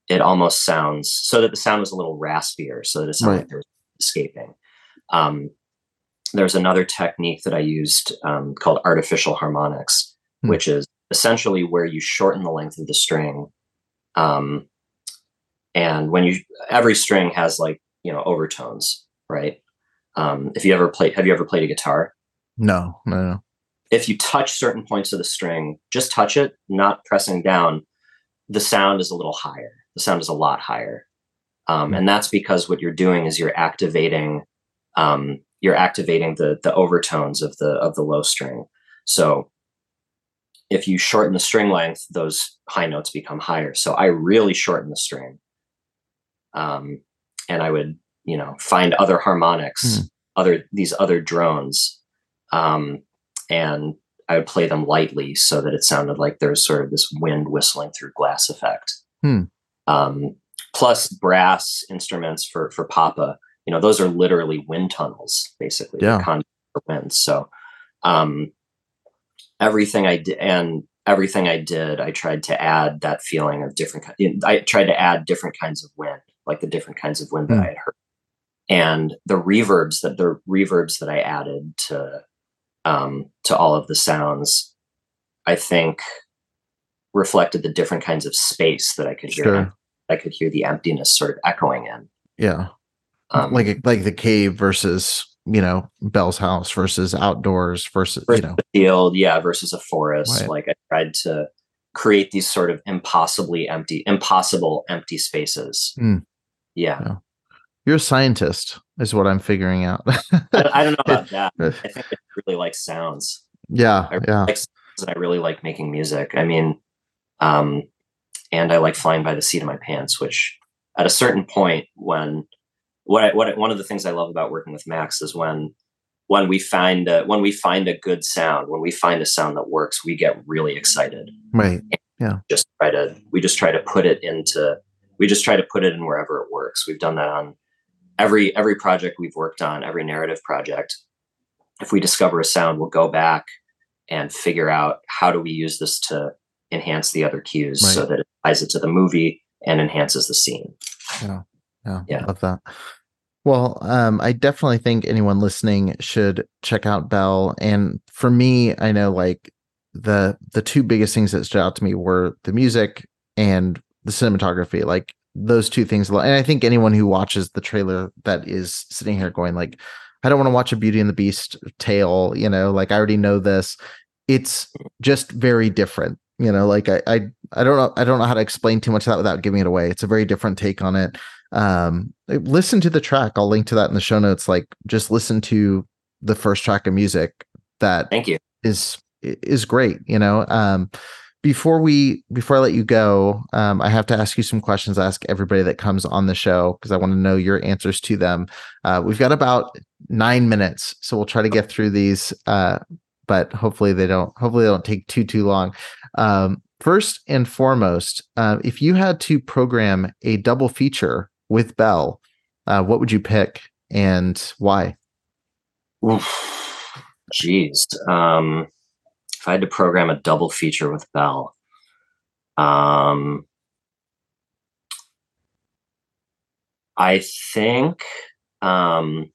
it almost sounds so that the sound was a little raspier so that it sounded Right. like there was escaping um, there's another technique that i used um, called artificial harmonics Hmm. which is essentially where you shorten the length of the string um, and when you every string has like you know overtones, right? Um, if you ever play, have you ever played a guitar? No, no, no. If you touch certain points of the string, just touch it, not pressing down, the sound is a little higher. The sound is a lot higher, um, and that's because what you're doing is you're activating um, you're activating the the overtones of the of the low string. So if you shorten the string length, those high notes become higher. So I really shorten the string. Um, and I would, you know, find other harmonics, mm. other these other drones, um, and I would play them lightly so that it sounded like there was sort of this wind whistling through glass effect. Hmm. Um, plus brass instruments for for Papa you know those are literally wind tunnels basically yeah. for wind so um everything i did and everything i did i tried to add that feeling of different i tried to add different kinds of wind like the different kinds of wind mm. that hmm. i had heard and the reverbs that the reverbs that i added to um to all of the sounds i think reflected the different kinds of space that i could hear sure. i could hear the emptiness sort of echoing in yeah um, like like the cave versus you know Belle's house versus outdoors versus, versus you know field, yeah, versus a forest. Right. Like I tried to create these sort of impossibly empty, impossible empty spaces. Mm. Yeah. yeah. You're a scientist, is what I'm figuring out. I, don't know about *laughs* that. I think I really like sounds. Yeah, I really yeah. Like sounds I really like making music. I mean, um, and I like flying by the seat of my pants. Which, at a certain point, when what I, what one of the things I love about working with Max is when when we find a, when we find a good sound, when we find a sound that works, we get really excited. Right. Yeah. Just try to we just try to put it into we just try to put it in wherever it works. We've done that on every every project we've worked on, every narrative project. If we discover a sound, we'll go back and figure out how do we use this to enhance the other cues right. so that it ties it to the movie and enhances the scene. Yeah. Yeah. Yeah. Love that. Well, um, I definitely think anyone listening should check out Belle. And for me, I know like the the two biggest things that stood out to me were the music and the cinematography. Like those two things. And I think anyone who watches the trailer that is sitting here going like, I don't want to watch a Beauty and the Beast tale. You know, like I already know this. It's just very different. You know, like I I I don't know I don't know how to explain too much of that without giving it away. It's a very different take on it um listen to the track. I'll link to that in the show notes. Like just listen to the first track of music that thank you. is is great you know? Um before we before i let you go um i have to ask you some questions. I ask everybody that comes on the show because i want to know your answers to them. Uh we've got about nine minutes so we'll try to get through these uh but hopefully they don't hopefully they don't take too too long. Um first and foremost uh, if you had to program a double feature with Belle, uh, what would you pick and why? Jeez. Um, if I had to program a double feature with Belle, um, I think um,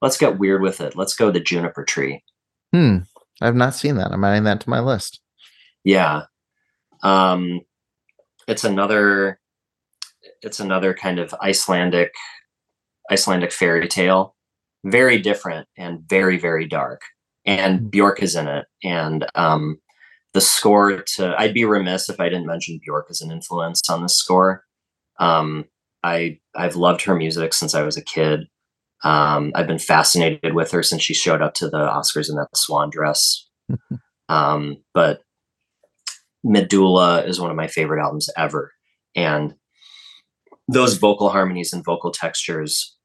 let's get weird with it. Let's go the juniper tree. Hmm. I've not seen that. I'm adding that to my list. Yeah. Um, it's another it's another kind of Icelandic Icelandic fairy tale, very different and very very dark. And. Bjork is in it, and um, the score to I'd be remiss if I didn't mention Bjork as an influence on the score. Um, I I've loved her music since I was a kid. Um, I've been fascinated with her since she showed up to the Oscars in that swan dress. *laughs* um, but Medulla is one of my favorite albums ever, and those vocal harmonies and vocal textures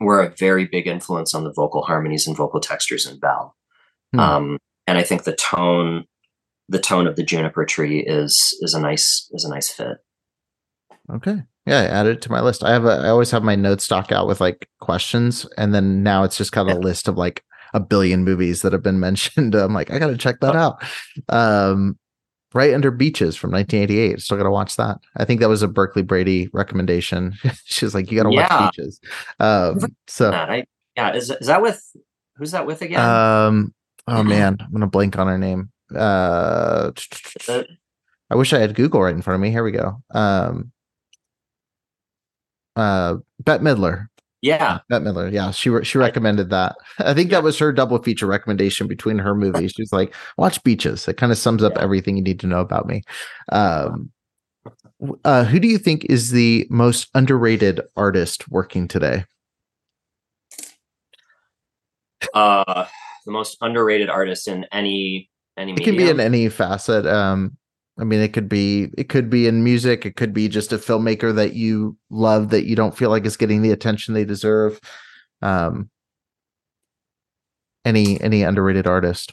were a very big influence on the vocal harmonies and vocal textures in Belle. Hmm. Um, and I think the tone, the tone of the juniper tree is is a nice is a nice fit. Okay. Yeah, I added it to my list. I have a I always have my notes stock out with like questions, and then now it's just kind of yeah. a list of like a billion movies that have been *laughs* mentioned. I'm like, I gotta check that out. Um, right under beaches from 1988 still gotta watch that. I think that was a berkeley brady recommendation. *laughs* She's like you gotta yeah. watch beaches. Um so I, yeah is, is that with who's that with again? Um oh *clears throat* man i'm gonna blank on her name. Uh i wish i had google right in front of me. Here we go. Um uh Bette Midler. Yeah, Bette Midler. Yeah, she she recommended that. I think Yeah. that was her double feature recommendation between her movies. She's like, watch Beaches. It kind of sums up Yeah. everything you need to know about me. Um, uh, who do you think is the most underrated artist working today? uh, the most underrated artist in any any It medium. can be in any facet. Um, I mean, it could be it could be in music. It could be just a filmmaker that you love that you don't feel like is getting the attention they deserve. Um, any any underrated artist.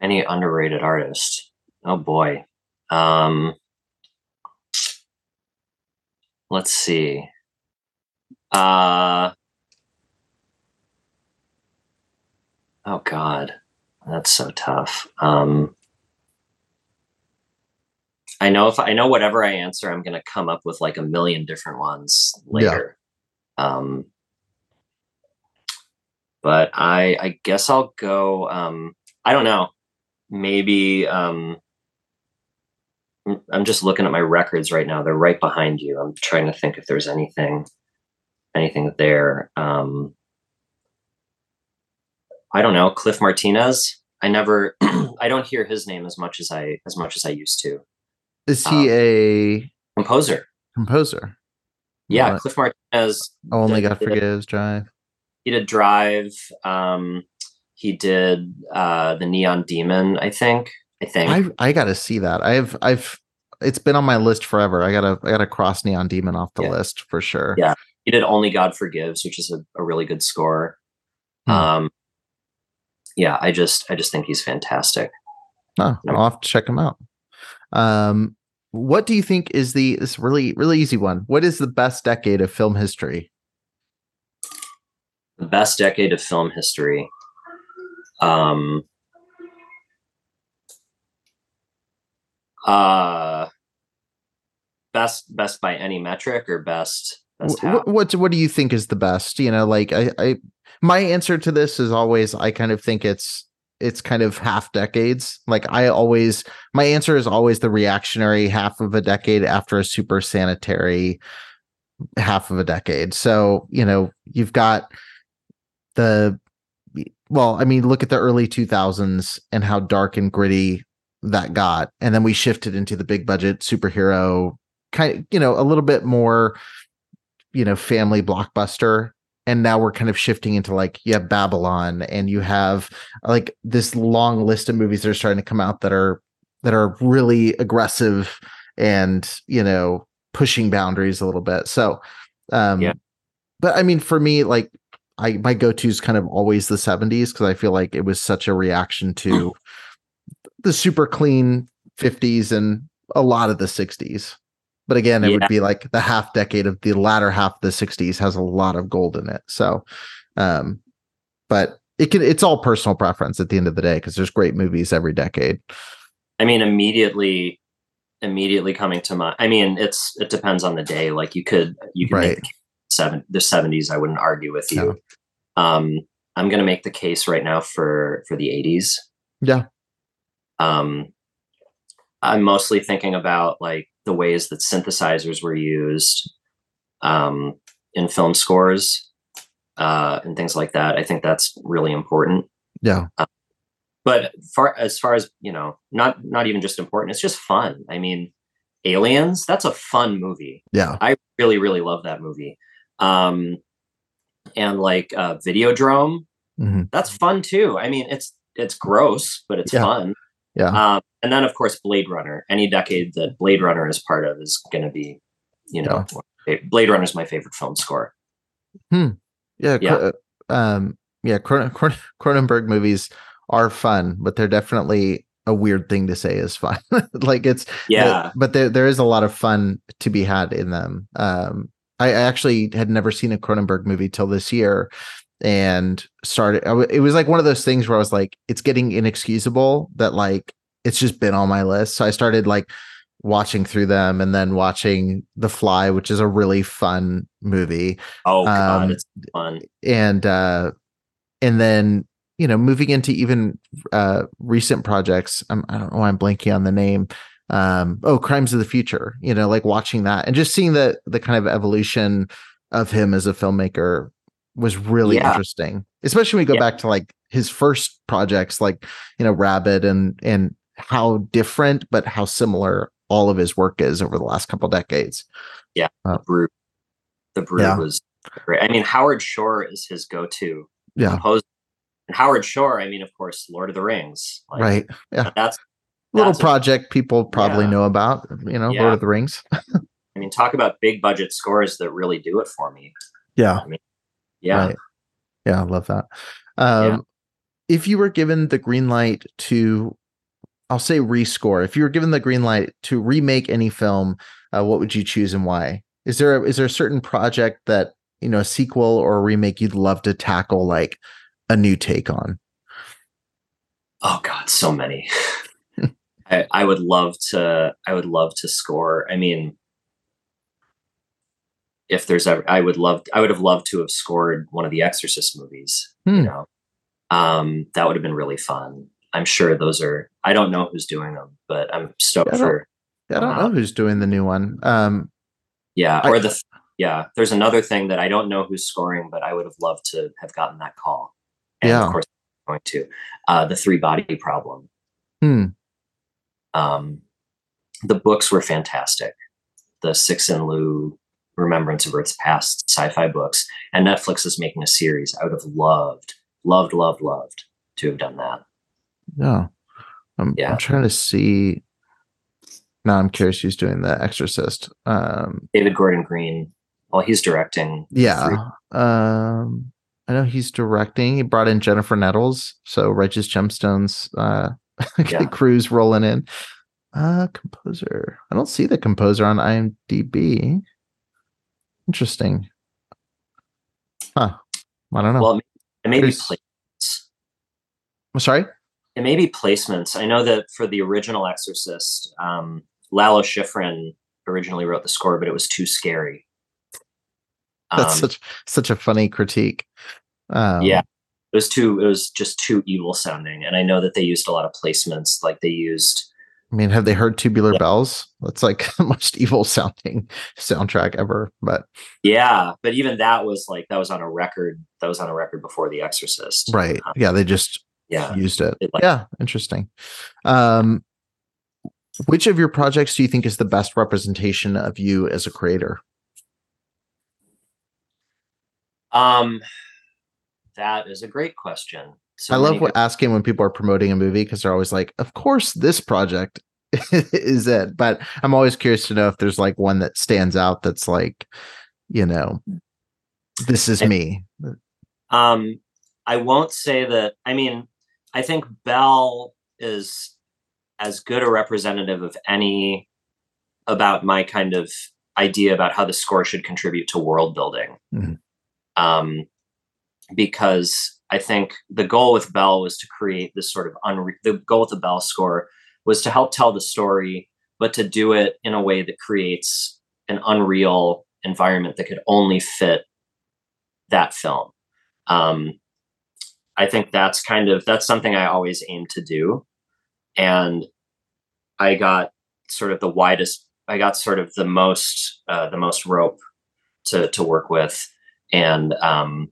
any underrated artist. Oh boy. Um, let's see. Uh, oh God, that's so tough. Um, I know if I know whatever I answer, I'm going to come up with like a million different ones later. Um, but I, I guess I'll go. Um, I don't know. Maybe um, I'm- I'm just looking at my records right now. They're right behind you. I'm trying to think if there's anything, anything there. Um, I don't know. Cliff Martinez. I never. *clears throat* I don't hear his name as much as I as much as I used to. Is he Um, a Composer. composer? Yeah, What? Cliff Martinez. Only did- God did- forgives Drive. he did drive um he did uh the neon demon i think i think I I gotta see that. I've I've it's been on my list forever. I gotta I gotta cross Neon Demon off the Yeah. list for sure. Yeah. he did only god forgives which is a, a really good score Hmm. um yeah i just i just think he's fantastic Yeah. I'll have to check him out. Um, what do you think is the this really really easy one? What is the best decade of film history? the best decade of film history um uh best best by any metric or best best Wh- how? wh- what what do you think is the best? You know, like I, I my answer to this is always I kind of think it's it's kind of half decades. Like I always my answer is always the reactionary half of a decade after a super sanitary half of a decade. So, you know, you've got the well, I mean, look at the early 2000s and how dark and gritty that got. And then we shifted into the big budget superhero kind of, you know, a little bit more, you know, family blockbuster. And now we're kind of shifting into like, you have Babylon and you have like this long list of movies that are starting to come out that are, that are really aggressive and, you know, pushing boundaries a little bit. So, um, Yeah. but I mean, for me, like, I my go-to is kind of always the 70s because I feel like it was such a reaction to *clears throat* the super clean 50s and a lot of the 60s. But again, it would be like the half decade of the latter half of the 60s has a lot of gold in it. So um but it can it's all personal preference at the end of the day because there's great movies every decade. I mean, immediately, immediately coming to mind. I mean, it's it depends on the day. Like you could you could Right. make the seven the seventies. I wouldn't argue with you. Um, I'm gonna make the case right now for for the eighties. Yeah. Um, I'm mostly thinking about like the ways that synthesizers were used um, in film scores uh, and things like that. I think that's really important Yeah. but far as far as you know not not even just important it's just fun i mean aliens that's a fun movie Yeah. i really really love that movie um and like uh videodrome Mhm. that's fun too i mean it's it's gross but it's Yeah. fun Yeah. um and then of course blade runner any decade that blade runner is part of is going to be you know blade runner is my favorite film score Hmm. Yeah. Yeah. Um yeah, Cron- *laughs* Cron- Cronenberg movies are fun, but they're definitely a weird thing to say is fun. *laughs* like it's yeah but there there is a lot of fun to be had in them. Um, I, I actually had never seen a Cronenberg movie till this year, and started. It was like one of those things where I was like, it's getting inexcusable that like it's just been on my list. So I started like watching through them, and then watching The Fly, which is a really fun movie, oh god um, it's fun and uh, and then you know moving into even uh recent projects I'm, i don't know why i'm blanking on the name um oh crimes of the future you know like watching that and just seeing the the kind of evolution of him as a filmmaker was really Yeah. interesting especially when we go Yeah. back to like his first projects like you know Rabid and and how different but how similar all of his work is over the last couple decades Brood. Uh, the Brood Yeah. was great. I mean, Howard Shore is his go-to yeah composer. And Howard Shore, I mean, of course, Lord of the Rings. Like, right That's little That's a- project people probably Yeah. know about you know Yeah. lord of the rings *laughs* I mean, talk about big budget scores that really do it for me. yeah Yeah. Right. Yeah, I love that. Um, Yeah. If you were given the green light to, I'll say rescore. If you were given the green light to remake any film, uh, what would you choose and why? Is there a, is there a certain project that you know a sequel or a remake you'd love to tackle like a new take on? Oh God, so many. *laughs* I, I would love to. I would love to score. I mean, if there's ever, I would love. I would have loved to have scored one of the Exorcist movies. Hmm. You know, um, that would have been really fun. I'm sure those are. I don't know who's doing them, but I'm stoked I don't- for. I don't Wow. know who's doing the new one. Um, Yeah, I- or the. Yeah, there's another thing that I don't know who's scoring, but I would have loved to have gotten that call. And Yeah. of course, I'm going to uh, the three body problem. hmm, Um, the books were fantastic. The Cixin Liu Remembrance of Earth's Past sci-fi books, and Netflix is making a series. I would have loved, loved, loved, loved to have done that. yeah. I'm, Yeah. I'm trying to see. Now I'm curious who's doing the Exorcist. Um, David Gordon Green. Well, he's directing. Yeah. Um I know he's directing. He brought in Jennifer Nettles, so Righteous Gemstones uh *laughs* Yeah. cruise rolling in. Uh composer. I don't see the composer on IMDb. Interesting. Huh. I don't know. Well, it may be placements. I'm sorry? It may be placements. I know that for the original Exorcist, um, Lalo Schifrin originally wrote the score, but it was too scary. That's Um, such such a funny critique. Um, yeah it was too it was just too evil sounding and i know that they used a lot of placements like they used I mean, have they heard Tubular Yeah. Bells? That's like *laughs* the most evil sounding soundtrack ever. But yeah but even that was like that was on a record that was on a record before the exorcist right. Um, Yeah, they just yeah used it. It, like- yeah, interesting. Um, which of your projects do you think is the best representation of you as a creator? um that is a great question so I love what, asking when people are promoting a movie because they're always like, "Of course, this project *laughs* is it." But I'm always curious to know if there's like one that stands out that's like, you know, this is I- me. Um, I won't say that. I mean, I think Belle is as good a representative of any about my kind of idea about how the score should contribute to world building. Mhm. Um, because I think the goal with Belle was to create this sort of unre- the goal with the Belle score was to help tell the story, but to do it in a way that creates an unreal environment that could only fit that film. Um, i think that's kind of that's something i always aim to do. And i got sort of the widest i got sort of the most uh, the most rope to to work with. And um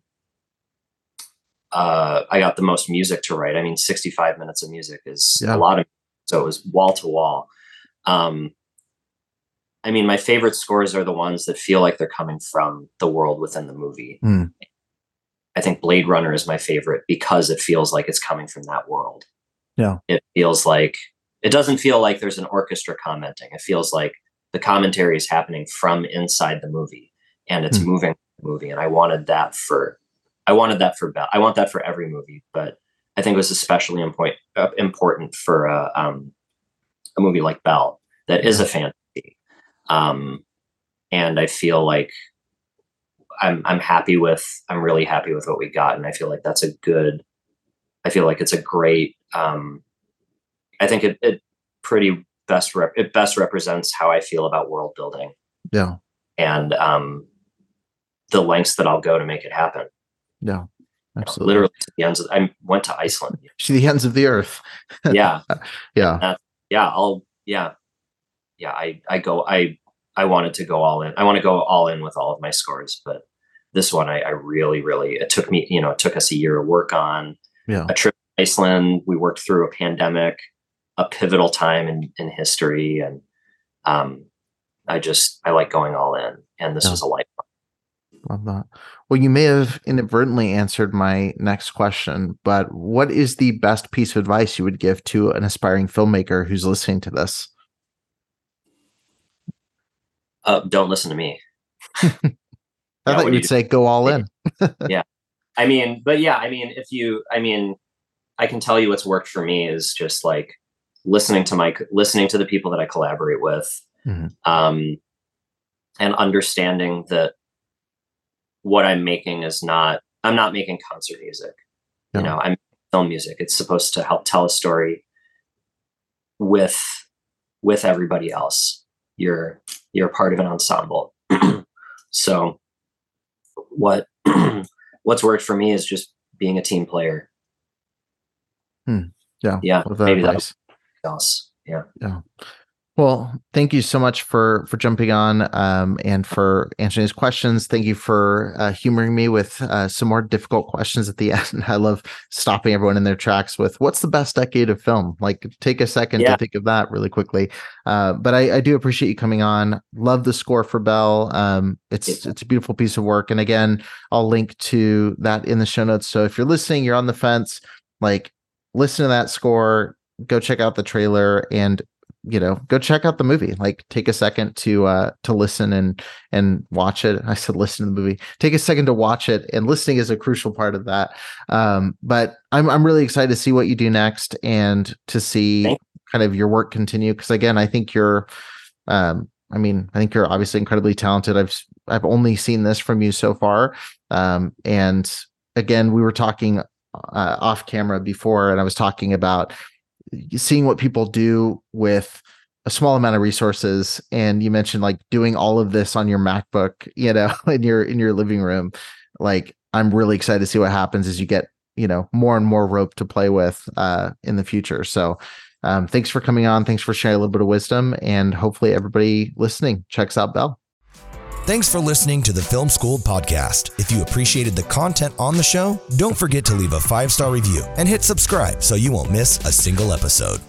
uh i got the most music to write i mean 65 minutes of music is Yeah. a lot of so it was wall to wall um i mean my favorite scores are the ones that feel like they're coming from the world within the movie Hmm. I think Blade Runner is my favorite because it feels like it's coming from that world. Yeah. It feels like it doesn't feel like there's an orchestra commenting. It feels like the commentary is happening from inside the movie and it's Hmm. moving the movie. And I wanted that for I wanted that for Belle. I want that for every movie, but I think it was especially important uh, important for uh, um, a movie like Belle that is a fantasy. Um, and I feel like I'm I'm happy with I'm really happy with what we got, and I feel like that's a good. I feel like it's a great. Um, I think it, it pretty best rep, it best represents how I feel about world building Yeah. and um, the lengths that I'll go to make it happen. Yeah. You know, Absolutely. literally to the ends. Of, I went to Iceland. *laughs* To the ends of the earth. *laughs* yeah, Yeah. yeah. I'll yeah, yeah. I I go I I wanted to go all in. I want to go all in with all of my scores, but this one I, I really, really it took me, you know, it took us a year to work on. Yeah. A trip to Iceland. We worked through a pandemic, a pivotal time in in history, and um, I just I like going all in, and this Yeah. was a life. Love that. Well, you may have inadvertently answered my next question, but what is the best piece of advice you would give to an aspiring filmmaker who's listening to this? Uh, don't listen to me. *laughs* I Yeah, thought you'd you- say go all in. *laughs* Yeah. I mean, but yeah, I mean, if you, I mean, I can tell you what's worked for me is just like listening to my, listening to the people that I collaborate with, Mhm. um, and understanding that what I'm making is not, I'm not making concert music. You know, I'm film music. It's supposed to help tell a story with, with everybody else. You're, you're part of an ensemble. *clears throat* so what, *clears throat* what's worked for me is just being a team player. Hmm. Yeah. Yeah, maybe that advice. else. Yeah. Yeah. Well, thank you so much for for jumping on um, and for answering these questions. Thank you for uh, humoring me with uh, some more difficult questions at the *laughs* end. I love stopping everyone in their tracks with "What's the best decade of film?" Like, take a second Yeah. to think of that really quickly. Uh, but I, I do appreciate you coming on. Love the score for Belle. Um, it's Yeah. it's a beautiful piece of work. And again, I'll link to that in the show notes. So if you're listening, you're on the fence, like listen to that score. Go check out the trailer and you know go check out the movie. Like take a second to uh to listen and and watch it. *laughs* I said listen to the movie. Take a second to watch it and listening is a crucial part of that. Um but i'm i'm really excited to see what you do next and to see kind of your work continue because again i think you're um i mean i think you're obviously incredibly talented. I've i've only seen this from you so far. Um and again we were talking uh, off camera before and i was talking about seeing what people do with a small amount of resources and you mentioned like doing all of this on your macbook *laughs* you know in your in your living room. Like i'm really excited to see what happens as you get you know more and more rope to play with uh in the future. So um thanks for coming on. Thanks for sharing a little bit of wisdom and hopefully everybody listening checks out belle Thanks for listening to the Film School podcast. If you appreciated the content on the show, don't forget to leave a five star review and hit subscribe so you won't miss a single episode.